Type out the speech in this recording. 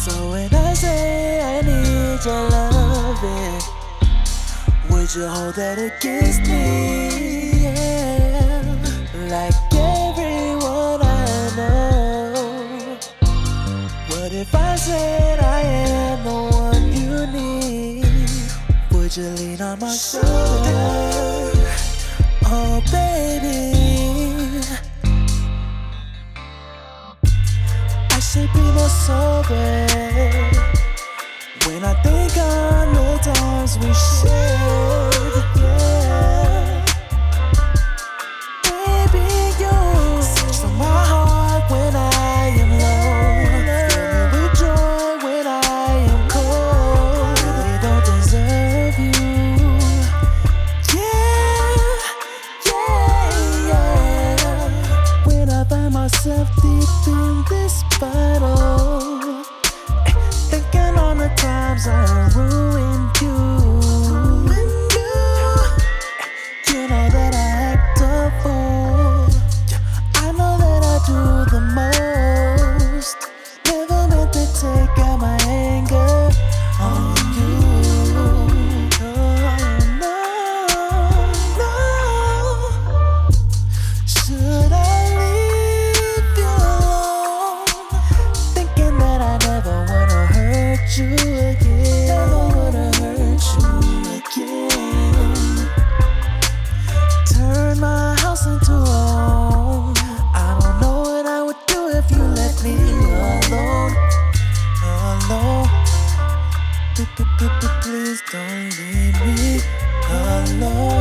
So when I say I need your loving, would you hold that against me? Yeah. Like everyone I know. What if I said I am the one you need? Would you lean on my shoulder? Oh, baby. Be more. When I think on the times we shared, yeah. Baby, you search for my heart when I am low. Fill me with joy when I am cold. Really don't deserve you. Yeah, yeah, yeah. When I find myself deep in this battle, Please don't leave me alone.